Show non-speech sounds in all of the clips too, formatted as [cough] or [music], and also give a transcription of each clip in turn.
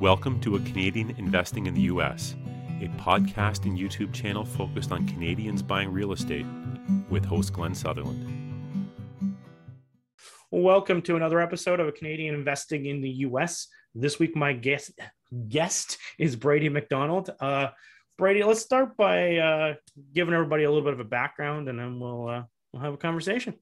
Welcome to A Canadian Investing in the U.S., a podcast and YouTube channel focused on Canadians buying real estate with host Glenn Sutherland. Welcome to another episode of A Canadian Investing in the U.S. This week, my guest guest is Brady McDonald. Uh, Brady, let's start by uh, giving everybody a little bit of a background, and then we'll uh, we'll have a conversation.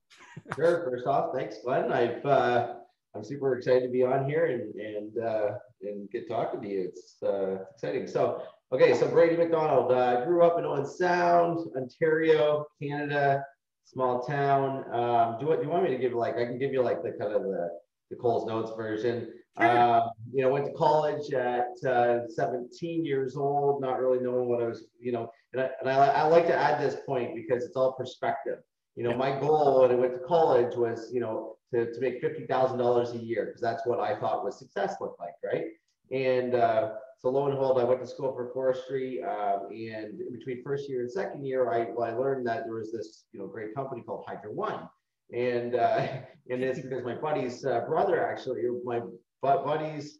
sure. First off, thanks, Glenn. I've uh, I'm super excited to be on here and and uh, and get talking to you. It's uh, exciting. So, okay, so Brady McDonald uh, grew up in Owen Sound, Ontario, Canada, small town. Um, do, you, do you want me to give like I can give you like the kind of the the Coles Notes version. Sure. Um, you know, went to college at uh, 17 years old, not really knowing what I was, you know, and I, and I, I like to add this point because it's all perspective. You know, my goal when I went to college was, you know, to, to make $50,000 a year because that's what I thought was success looked like, right? And uh, so lo and behold, I went to school for forestry, um, and between first year and second year, I, well, I learned that there was this you know great company called Hydro One, and uh, [laughs] and it's because my buddy's uh, brother actually, my buddy's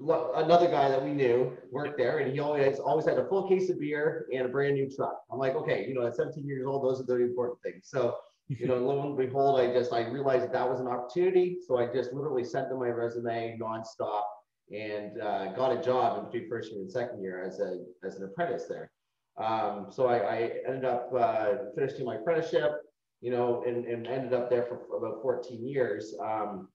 another guy that we knew worked there, and he always always had a full case of beer and a brand new truck. I'm like, okay, you know, at 17 years old, those are the important things. So you know, lo and behold, I just I realized that that was an opportunity, so I just literally sent them my resume nonstop and uh, got a job in between first year and second year as a as an apprentice there. Um, so I, I, ended up uh, finishing my apprenticeship, you know, and, and ended up there for, about 14 years. Um,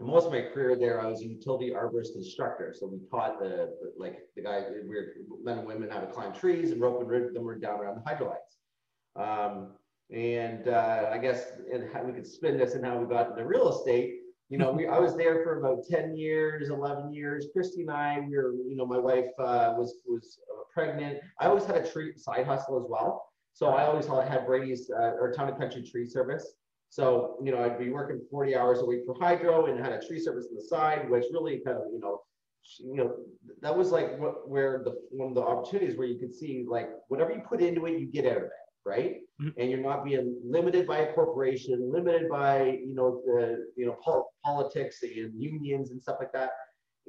most of my career there, I was a utility arborist instructor. So we taught the, the like the guy, we were men and women how to climb trees and rope and rig them down around the hydro lights. Um, and uh, I guess and how we could spin this and how we got into real estate. You know, we I was there for about 10 years, 11 years. Christy and I, we were, you know, my wife uh, was was uh, pregnant. I always had a tree side hustle as well. So I always had Brady's uh, or Town and Country Tree Service. So, you know, I'd be working 40 hours a week for hydro and had a tree service on the side, which really kind of, you know, you know, that was like what, where the one of the opportunities where you could see like whatever you put into it, you get out of it right? Mm-hmm. And you're not being limited by a corporation, limited by you know the you know pol- politics and unions and stuff like that.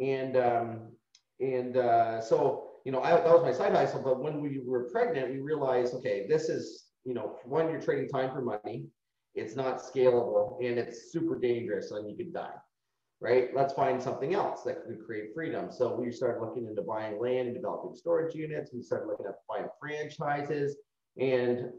And um, and uh, so you know I, that was my side hustle. But when we were pregnant, we realized okay, this is you know one you're trading time for money. It's not scalable and it's super dangerous and you could die right? Let's find something else that could create freedom. So we started looking into buying land and developing storage units. We started looking at buying franchises. And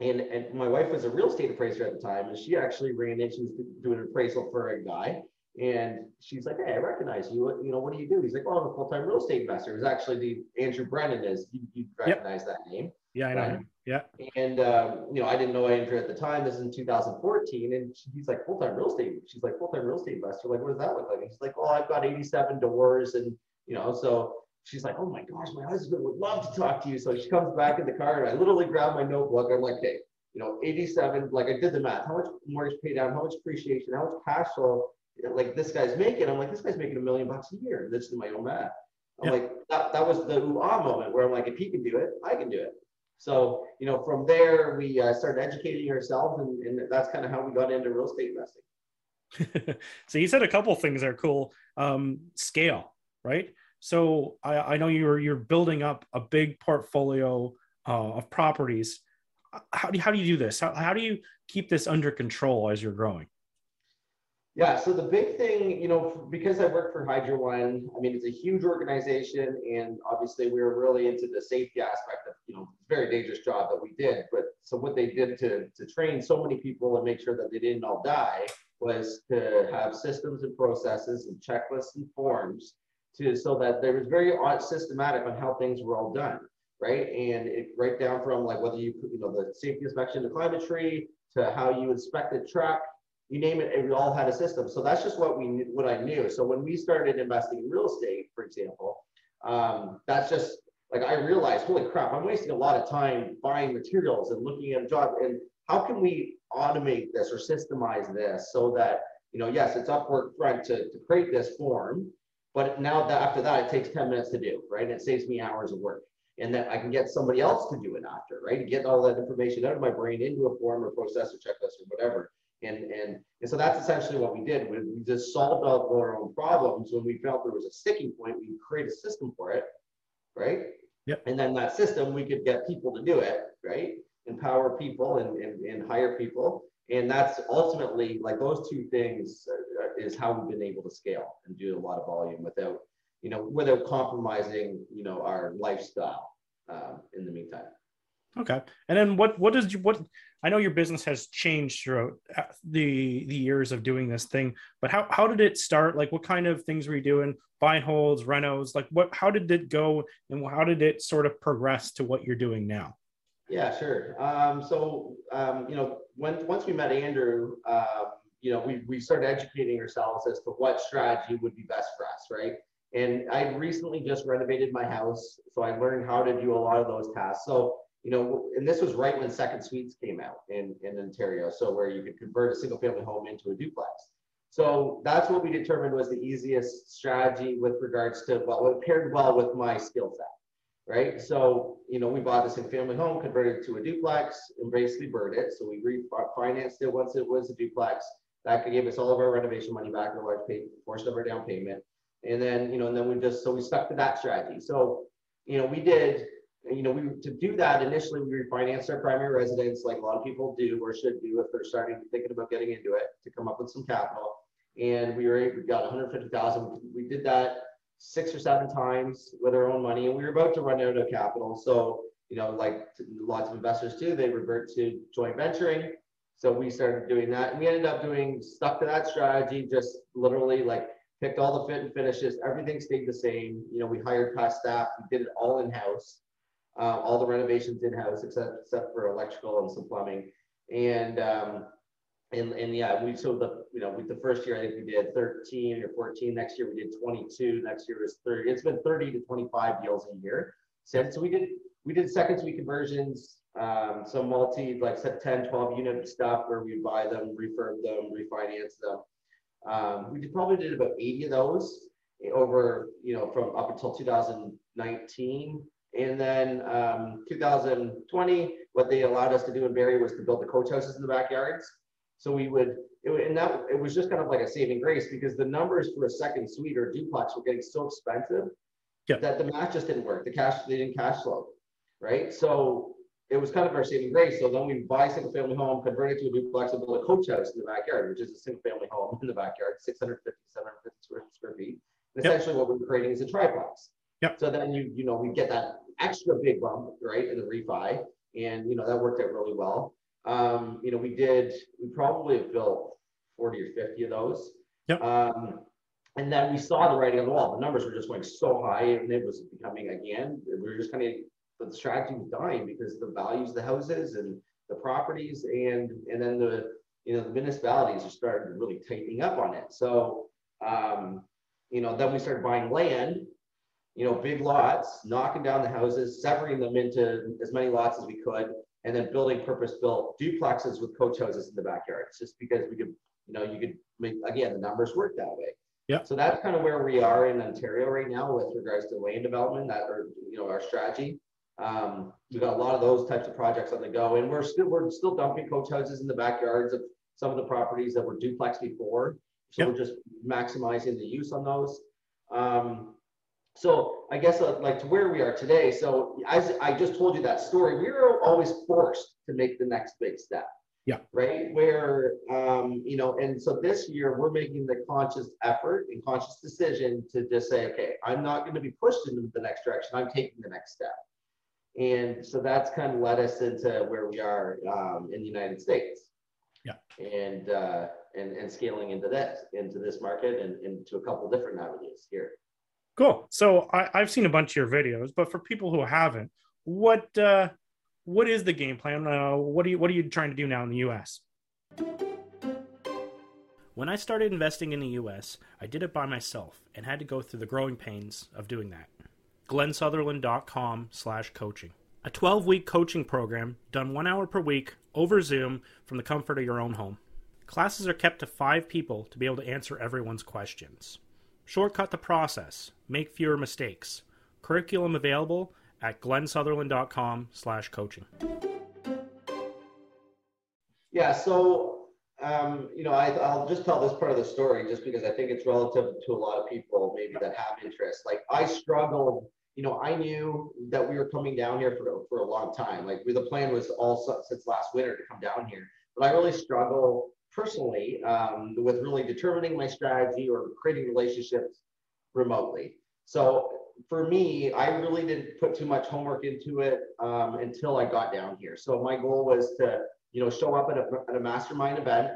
and and my wife was a real estate appraiser at the time, and she actually ran in. She was doing an appraisal for a guy, and she's like, "Hey, I recognize you. What, you know, what do you do?" He's like, "Oh, I'm a full-time real estate investor." It was actually the Andrew Brennan is. You, you recognize yep. that name? Yeah, I know. Right? Yeah. And um, you know, I didn't know Andrew at the time. This is in 2014, and he's like full-time real estate. She's like full-time real estate investor. Like, what does that look like? And he's like, "Well, I've got 87 doors, and you know, so." she's like, oh my gosh, my husband would love to talk to you. So she comes back in the car and I literally grab my notebook. I'm like, hey, you know, 87, like I did the math. How much mortgage pay down? How much appreciation? How much cash flow? Like this guy's making. I'm like, this guy's making a million bucks a year. This is my own math. I'm yeah. like, that, that was the ooh ah moment where I'm like, if he can do it, I can do it. So, you know, from there, we uh, started educating ourselves, and, and that's kind of how we got into real estate investing. [laughs] so you said a couple things that are cool. Um, scale, right? So I, I know you're you're building up a big portfolio uh, of properties. How do you, how do you do this? How, how do you keep this under control as you're growing? Yeah, so the big thing, you know, because I work for Hydro One, I mean, it's a huge organization, and obviously we were really into the safety aspect of, you know, very dangerous job that we did. But so what they did to to train so many people and make sure that they didn't all die was to have systems and processes and checklists and forms to so that there was very systematic on how things were all done, right? And it right down from like whether you put you know the safety inspection, the climate tree, to how you inspect the truck, you name it, we all had a system. So that's just what we what I knew. So when we started investing in real estate, for example, um, that's just like I realized, holy crap, I'm wasting a lot of time buying materials and looking at a job. And how can we automate this or systemize this so that you know, yes, it's Upwork front to, to create this form, but now that after that, it takes 10 minutes to do, right? It saves me hours of work. And then I can get somebody else to do it after, right? To get all that information out of my brain into a form or process or checklist or whatever. And, and, and so that's essentially what we did. We, we just solved all our own problems. When we felt there was a sticking point, we create a system for it, right? Yep. And then that system, we could get people to do it, right? Empower people and, and, and hire people. And that's ultimately like those two things is how we've been able to scale and do a lot of volume without, you know, without compromising, you know, our lifestyle um, in the meantime. Okay. And then what what does you what I know your business has changed throughout uh, the the years of doing this thing, but how how did it start? Like what kind of things were you doing? Buy holds, renos, like what how did it go and how did it sort of progress to what you're doing now? Yeah, sure. Um, so um, you know, when once we met Andrew, um, you know, we we started educating ourselves as to what strategy would be best for us, right? And I recently just renovated my house, so I learned how to do a lot of those tasks. So you know, and this was right when second suites came out in, in Ontario. So where you could convert a single family home into a duplex. So that's what we determined was the easiest strategy with regards to well, it paired well with my skill set, right? So, you know, we bought a single family home, converted it to a duplex and basically burned it. So we refinanced it once it was a duplex. That gave us all of our renovation money back, a large pay, portion of our down payment. And then, you know, and then we just, so we stuck to that strategy. So, you know, we did you know, we to do that initially we refinanced our primary residence like a lot of people do or should do if they're starting thinking about getting into it to come up with some capital. And we were we got 150,000. We did that six or seven times with our own money, and we were about to run out of capital. So you know, like lots of investors do, they revert to joint venturing. So we started doing that, and we ended up doing stuck to that strategy. Just literally like picked all the fit and finishes. Everything stayed the same. You know, we hired past staff. We did it all in house uh, all the renovations in-house except, except for electrical and some plumbing. And, um, and, and yeah, we, so the, you know, with the first year, I think we did 13 or 14. Next year we did 22. Next year was 30. It's been 30 to 25 deals a year since. So we did, we did second suite conversions, um, some multi, like 10, 12 unit stuff where we buy them, refurb them, refinance them. Um, we did, probably did about 80 of those over, you know, from up until 2019. And then um, 2020, what they allowed us to do in Barrie was to build the coach houses in the backyards. So we would, it, and that it was just kind of like a saving grace because the numbers for a second suite or duplex were getting so expensive yep. that the math just didn't work. The cash, they didn't cash flow, right? So it was kind of our saving grace. So then we buy a single family home, convert it to a duplex, and build a coach house in the backyard, which is a single family home in the backyard, 650, 750 square, square feet. And yep. essentially what we we're creating is a triplex. Yep. So then you, you know, we get that extra big bump, right, in the refi. And, you know, that worked out really well. Um, you know, we did, we probably have built 40 or 50 of those. Yep. Um, and then we saw the writing on the wall. The numbers were just going so high and it was becoming, again, we were just kind of, the strategy was dying because the values of the houses and the properties and, and then the, you know, the municipalities are starting really tightening up on it. So, um, you know, then we started buying land you know, big lots, knocking down the houses, severing them into as many lots as we could, and then building purpose-built duplexes with coach houses in the backyard. It's just because we could, you know, you could make again the numbers work that way. Yeah. So that's kind of where we are in Ontario right now with regards to land development. That or you know our strategy. Um, we've got a lot of those types of projects on the go, and we're still we're still dumping coach houses in the backyards of some of the properties that were duplex before. So yep. we're just maximizing the use on those. Um, so I guess uh, like to where we are today. So as I just told you that story, we were always forced to make the next big step. Yeah. Right. Where, um, you know, and so this year we're making the conscious effort and conscious decision to just say, okay, I'm not going to be pushed into the next direction. I'm taking the next step. And so that's kind of led us into where we are um, in the United States. Yeah. And, uh, and, and scaling into this, into this market and into a couple different avenues here. Cool. So I, have seen a bunch of your videos, but for people who haven't, what uh, what is the game plan? Uh, what are you what are you trying to do now in the U.S.? When I started investing in the U.S., I did it by myself and had to go through the growing pains of doing that. GlennSutherland.com/coaching, a 12-week coaching program done one hour per week over Zoom from the comfort of your own home. Classes are kept to five people to be able to answer everyone's questions. Shortcut the process. Make fewer mistakes. Curriculum available at glensutherland.com slash coaching. Yeah, so um, you know, I, I'll just tell this part of the story just because I think it's relative to a lot of people maybe that have interest. Like I struggled, you know, I knew that we were coming down here for, for a long time. Like we, the plan was all since last winter to come down here, but I really struggle personally um, with really determining my strategy or creating relationships remotely. So for me, I really didn't put too much homework into it um, until I got down here. So my goal was to, you know, show up at a, at a mastermind event,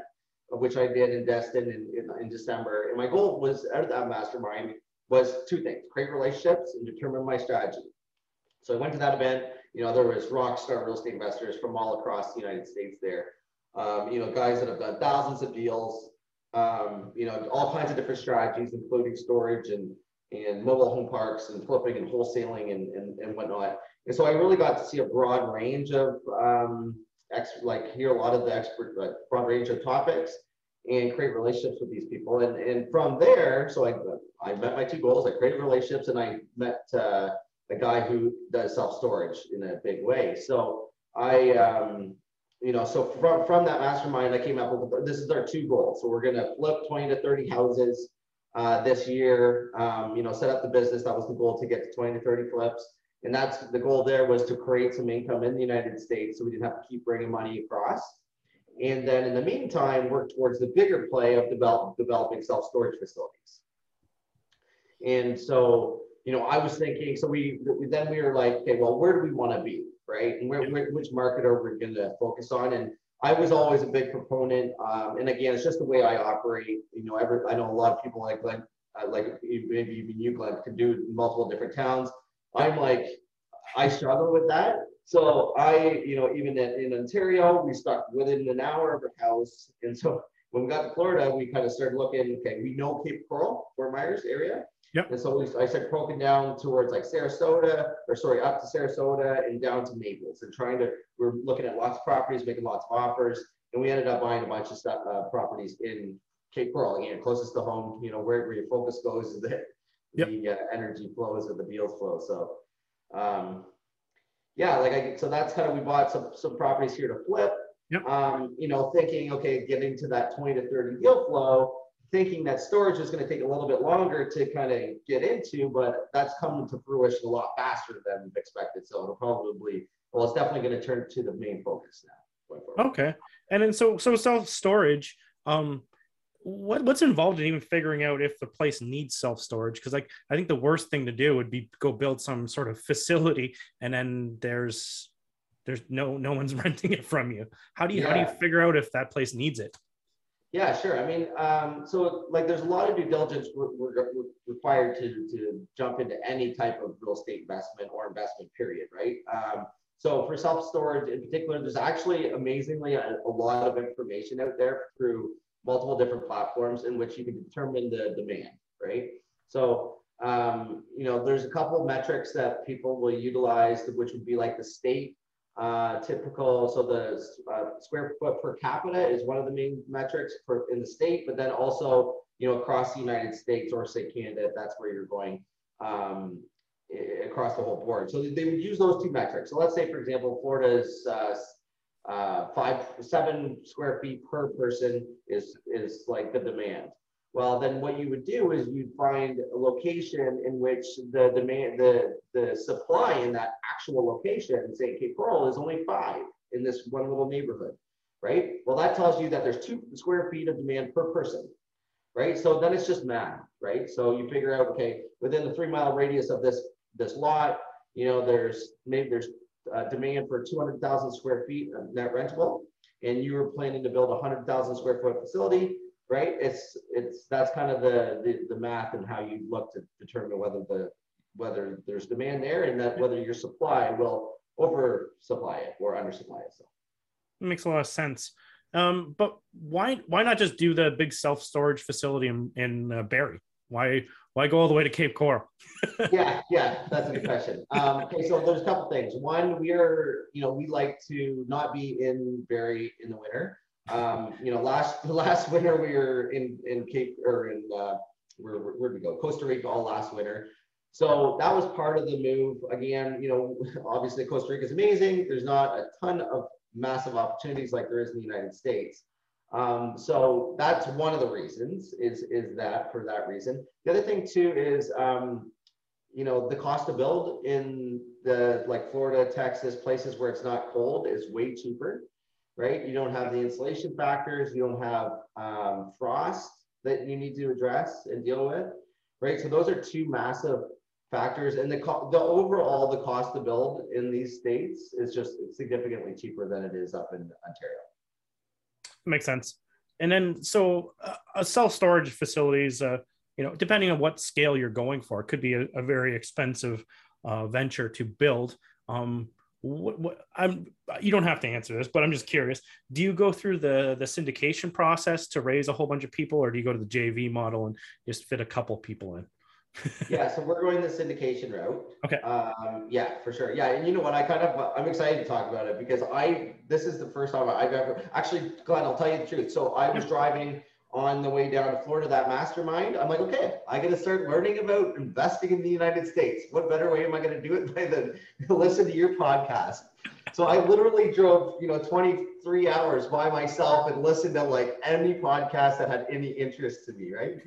which I did in Destin in, in, in December. And my goal was out of that mastermind was two things, create relationships and determine my strategy. So I went to that event, you know, there was rock star real estate investors from all across the United States there. Um, you know, guys that have done thousands of deals, um, you know, all kinds of different strategies, including storage and and mobile home parks and flipping and wholesaling and, and, and whatnot. And so I really got to see a broad range of um, ex, like hear a lot of the expert, like broad range of topics and create relationships with these people. And, and from there, so I, I met my two goals. I created relationships and I met uh, a guy who does self-storage in a big way. So I, um, you know, so from, from that mastermind, I came up with, this is our two goals. So we're going to flip 20 to 30 houses uh, this year, um, you know, set up the business. That was the goal to get to 20 to 30 flips. And that's the goal there was to create some income in the United States so we didn't have to keep bringing money across. And then in the meantime, work towards the bigger play of develop, developing self-storage facilities. And so, you know, I was thinking, so we, then we were like, okay, well, where do we want to be, right? And where, where, which market are we going to focus on? And I was always a big proponent, um, and again, it's just the way I operate. You know, every I know a lot of people like Glenn, uh, like maybe even you, Glenn, could do multiple different towns. I'm like, I struggle with that. So I, you know, even in, in Ontario, we stuck within an hour of a house, and so when we got to Florida, we kind of started looking. Okay, we know Cape Coral, Fort Myers area. Yep. And so we, I started poking down towards like Sarasota, or sorry, up to Sarasota and down to Naples, and trying to. We're looking at lots of properties, making lots of offers, and we ended up buying a bunch of stuff, uh, properties in Cape Coral, again, closest to home. You know, where, where your focus goes is the yep. the uh, energy flows or the deals flow. So, um, yeah, like I so that's kind of we bought some some properties here to flip. Yep. Um, you know, thinking okay, getting to that 20 to 30 deal flow thinking that storage is going to take a little bit longer to kind of get into, but that's coming to fruition a lot faster than expected. So it'll probably, well, it's definitely going to turn to the main focus now. Okay. And then so, so self storage, um, what what's involved in even figuring out if the place needs self storage? Because like I think the worst thing to do would be go build some sort of facility and then there's there's no no one's [laughs] renting it from you. How do you yeah. how do you figure out if that place needs it? Yeah, sure. I mean, um, so like there's a lot of due diligence required to, to jump into any type of real estate investment or investment period, right? Um, so for self-storage in particular, there's actually amazingly a, a, lot of information out there through multiple different platforms in which you can determine the demand, right? So, um, you know, there's a couple of metrics that people will utilize, which would be like the state uh, typical, so the uh, square foot per capita is one of the main metrics for in the state, but then also, you know, across the United States or say Canada, that's where you're going um, across the whole board. So they would use those two metrics. So let's say, for example, Florida's uh, uh, five, seven square feet per person is, is like the demand. Well, then what you would do is you'd find a location in which the demand, the, the supply in that actual location, say Cape Coral, is only five in this one little neighborhood, right? Well, that tells you that there's two square feet of demand per person, right? So then it's just math, right? So you figure out, okay, within the three mile radius of this this lot, you know, there's maybe there's uh, demand for 200,000 square feet of net rentable, and you were planning to build a 100,000 square foot facility right? It's it's that's kind of the, the the math and how you look to determine whether the whether there's demand there and that whether your supply will oversupply it or undersupply it. So it makes a lot of sense. Um, but why why not just do the big self storage facility in in uh, Barrie? Why why go all the way to Cape Coral? [laughs] yeah, yeah, that's a good question. Um, okay, so there's a couple things. One, we are you know we like to not be in Barrie in the winter. Um, you know, last [laughs] the last winter we were in in Cape or in uh, where where did we go? Costa Rica all last winter. So that was part of the move. Again, you know, [laughs] obviously Costa Rica is amazing. There's not a ton of massive opportunities like there is in the United States. Um, so that's one of the reasons is, is that for that reason. The other thing too is, um, you know, the cost to build in the like Florida, Texas, places where it's not cold is way cheaper, right? You don't have the insulation factors, you don't have um, frost that you need to address and deal with, right? So those are two massive factors, and the the overall the cost to build in these states is just significantly cheaper than it is up in Ontario. Makes sense. And then, so uh, a self storage facilities, uh, you know, depending on what scale you're going for, could be a, a very expensive uh, venture to build. Um, what, what I'm you don't have to answer this, but I'm just curious. Do you go through the the syndication process to raise a whole bunch of people, or do you go to the JV model and just fit a couple people in? [laughs] yeah, so we're going the syndication route. Okay. Um, yeah, for sure. Yeah, and you know what? I kind of I'm excited to talk about it because I this is the first time I've ever actually, Glenn. I'll tell you the truth. So I was driving on the way down to Florida, that mastermind. I'm like, okay, I got to start learning about investing in the United States. What better way am I going to do it [laughs] than listen to your podcast? So I literally drove, you know, 23 hours by myself and listened to like any podcast that had any interest to me, right?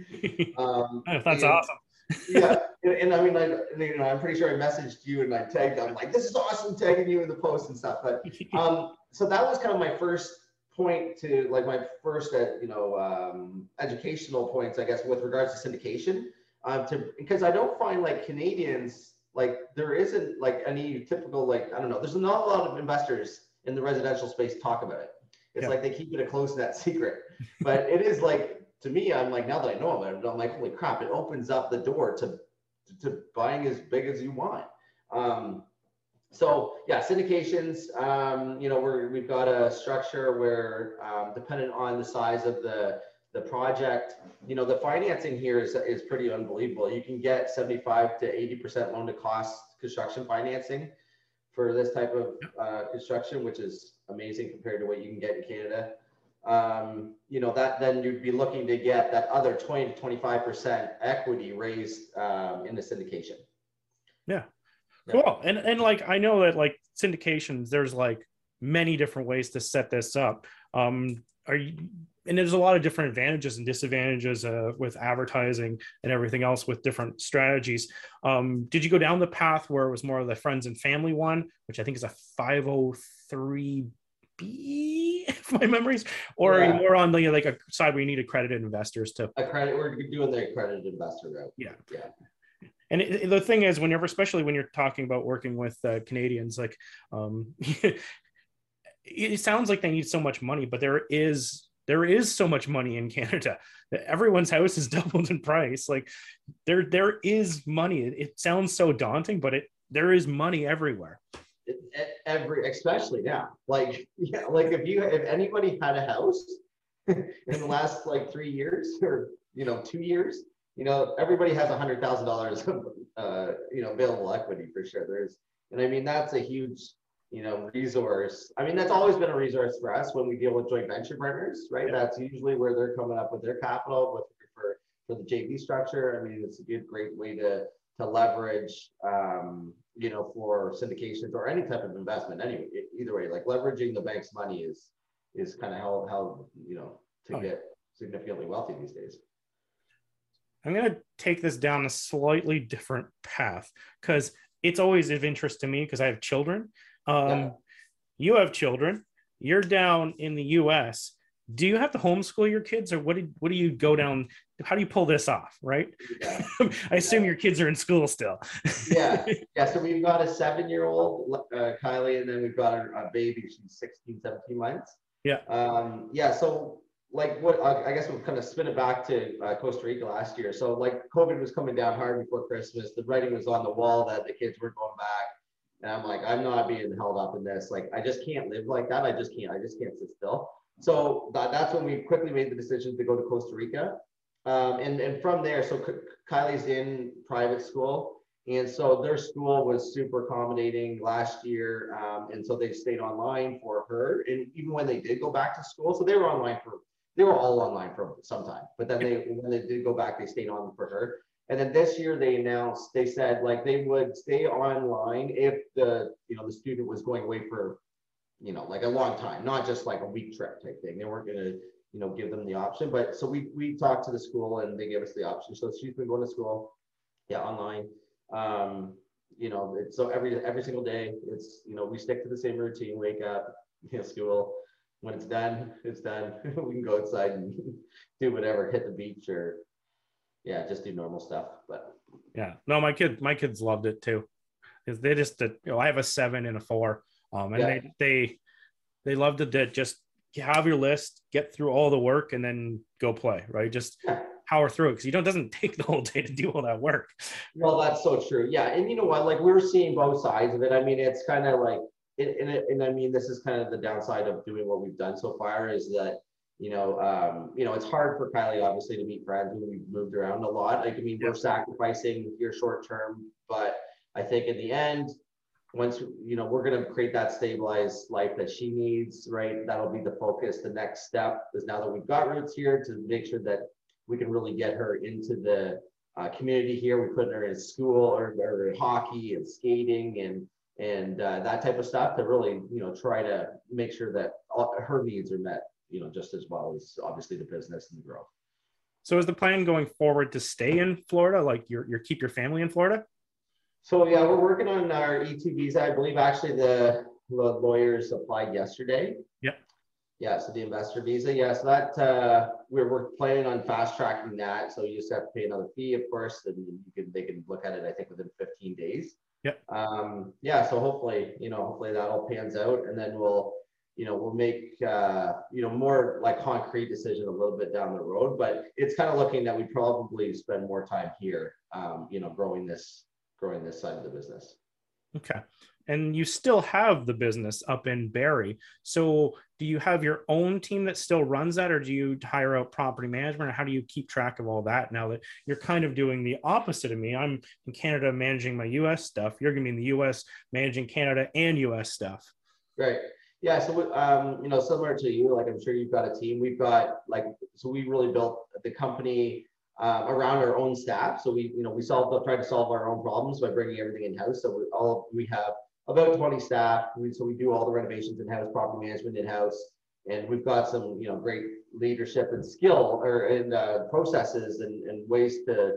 [laughs] Um, That's and, awesome [laughs] yeah, and, and, I mean, I, you know, I'm pretty sure I messaged you and I tagged. I'm like, this is awesome, tagging you in the post and stuff. But um, so that was kind of my first point to like my first, uh, you know, um, educational points, I guess, with regards to syndication. Um, to because I don't find like Canadians like there isn't like any typical like I don't know. There's not a lot of investors in the residential space talk about it. It's yeah. like they keep it a close net secret, but it is like to me, I'm like, now that I know about it, I'm like, holy crap, it opens up the door to, to buying as big as you want. Um, so yeah, syndications, um, you know, we're, we've got a structure where um, dependent on the size of the, the project, you know, the financing here is, is pretty unbelievable. You can get 75 to 80% loan to cost construction financing for this type of uh, construction, which is amazing compared to what you can get in Canada um, you know, that then you'd be looking to get that other 20 to 25% equity raised um, in the syndication. Cool. And, and like, I know that like syndications, there's like many different ways to set this up. Um, are you, and there's a lot of different advantages and disadvantages uh, with advertising and everything else with different strategies. Um, did you go down the path where it was more of the friends and family one, which I think is a 503 B, [laughs] if my memories, or yeah. more on the like a side where you need accredited investors to accredit. We're doing the accredited investor route. Yeah, yeah. And it, the thing is, whenever, especially when you're talking about working with uh, Canadians, like, um, [laughs] it sounds like they need so much money, but there is there is so much money in Canada [laughs] everyone's house is [laughs] doubled in price. Like, there there is money. It, it sounds so daunting, but it there is money everywhere every especially now like yeah like if you if anybody had a house in the last like three years or you know two years you know everybody has a hundred thousand dollars of uh you know available equity for sure there's and i mean that's a huge you know resource i mean that's always been a resource for us when we deal with joint venture partners right yeah. that's usually where they're coming up with their capital with for for the jv structure i mean it's a good great way to to leverage um you know, for syndications or any type of investment. Anyway, either way, like leveraging the bank's money is is kind of how how you know to oh, get significantly wealthy these days. I'm going to take this down a slightly different path because it's always of interest to me because I have children. Um, yeah. You have children. You're down in the U.S do you have to homeschool your kids or what do, what do you go down how do you pull this off right yeah. [laughs] i assume yeah. your kids are in school still yeah [laughs] yeah so we've got a seven year old uh, kylie and then we've got a, a, baby she's 16 17 months yeah um yeah so like what i guess we'll kind of spin it back to uh, costa rica last year so like covid was coming down hard before christmas the writing was on the wall that the kids were going back and i'm like i'm not being held up in this like i just can't live like that i just can't i just can't sit still so that, that's when we quickly made the decision to go to Costa Rica. Um, and, and from there, so Kylie's in private school. And so their school was super accommodating last year. Um, and so they stayed online for her. And even when they did go back to school, so they were online for, they were all online for some time. But then they, when they did go back, they stayed on for her. And then this year they announced, they said like they would stay online if the, you know, the student was going away for you know, like a long time, not just like a week trip type thing. They weren't to, you know, give them the option. But so we we talked to the school and they gave us the option. So she's been going to school, yeah, online. Um, you know, so every every single day, it's you know, we stick to the same routine. Wake up, [laughs] you know, school. When it's done, it's done. [laughs] we can go outside and [laughs] do whatever, hit the beach or yeah, just do normal stuff. But yeah, no, my kid, my kids loved it too. Cause They just, you know, I have a seven and a four, um, and yeah. they they they loved it. Just have your list, get through all the work, and then go play. Right, just yeah. power through it because you know it doesn't [laughs] take the whole day to do all that work. Well, that's so true. Yeah, and you know what? Like we're seeing both sides of it. I mean, it's kind of like, and, and, and I mean, this is kind of the downside of doing what we've done so far is that you know, um, you know, it's hard for Kylie obviously to meet friends when we've moved around a lot. Like, I mean, we're sacrificing your short term, but I think in the end, once you know, we're gonna create that stabilized life that she needs, right? That'll be the focus. The next step is now that we've got roots here to make sure that we can really get her into the uh, community here. We put her in school or, or hockey and skating and and uh, that type of stuff to really you know try to make sure that all, her needs are met you know, just as well as obviously the business and the growth. So is the plan going forward to stay in Florida, like your your keep your family in Florida? So yeah, we're working on our E2 visa. I believe actually the, the lawyers applied yesterday. Yeah. Yeah, so the investor visa. Yeah, so that uh, we're we're planning on fast tracking that. So you just have to pay another fee, of course, and you can they can look at it. I think within 15 days. Yeah. Um, yeah. So hopefully, you know, hopefully that all pans out, and then we'll you know, we'll make, uh, you know, more like concrete decision a little bit down the road, but it's kind of looking that we probably spend more time here, um, you know, growing this, growing this side of the business. Okay. And you still have the business up in Barrie. So do you have your own team that still runs that, or do you hire out property management, or how do you keep track of all that now that you're kind of doing the opposite of me? I'm in Canada managing my US stuff. You're going to be in the US managing Canada and US stuff. Right. Yeah, so um, you know, similar to you, like I'm sure you've got a team. We've got like, so we really built the company uh, around our own staff. So we, you know, we solve, try to solve our own problems by bringing everything in house. So we all we have about 20 staff. We, so we do all the renovations in house, property management in house, and we've got some, you know, great leadership and skill or in uh, processes and, and ways to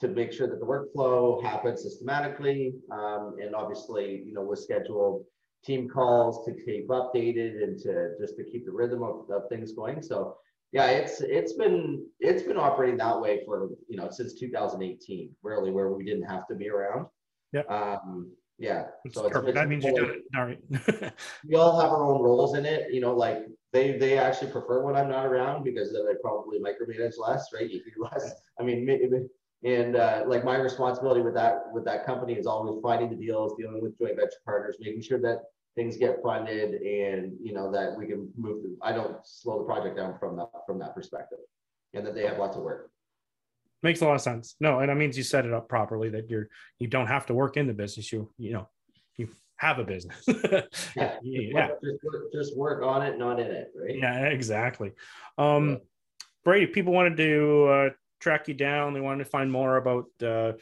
to make sure that the workflow happens systematically um, and obviously, you know, was scheduled team calls to keep updated and to just to keep the rhythm of, of things going. So yeah, it's it's been it's been operating that way for you know since 2018, really, where we didn't have to be around. Yeah. Um, yeah. So it's, that means you're doing it. All right. [laughs] we all have our own roles in it. You know, like they they actually prefer when I'm not around because then they probably micromanage less, right? You hear less. I mean, and uh, like my responsibility with that with that company is always finding the deals, dealing with joint venture partners, making sure that things get funded and you know that we can move them. I don't slow the project down from that from that perspective and that they have lots of work. Makes a lot of sense. No, and that means you set it up properly that you're you don't have to work in the business. You you know you have a business. [laughs] yeah, yeah. Just, work, just work on it, not in it, right? Yeah, exactly. Um, yeah. Brady, people wanted to uh, track you down. They wanted to find more about uh,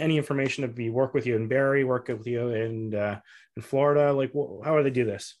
any information to be work with you in Barrie, work with you in uh, in Florida? Like, wh- how do they do this?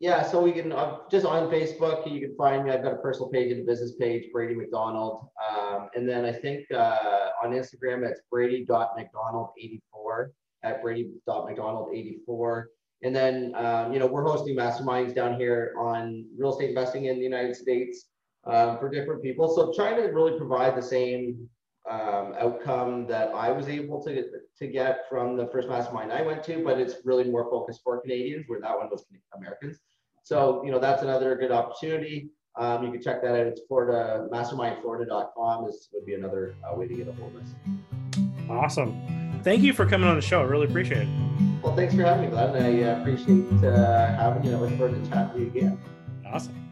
Yeah, so we can uh, just on Facebook. You can find me. I've got a personal page and a business page, Brady McDonald. Um, and then I think uh, on Instagram it's Brady.McDonald84 at Brady.McDonald84. And then um, you know we're hosting masterminds down here on real estate investing in the United States um, for different people. So trying to really provide the same um, outcome that I was able to, to get from the first mastermind I went to, but it's really more focused for Canadians, where that one was Americans. So, you know, that's another good opportunity. Um, you can check that out. It's Florida, mastermindflorida.com is would be another uh, way to get a hold of us. Awesome. Thank you for coming on the show. I really appreciate it. Well, thanks for having me, Glenn. I uh, appreciate uh, having you. I look forward to chatting with you again. Awesome.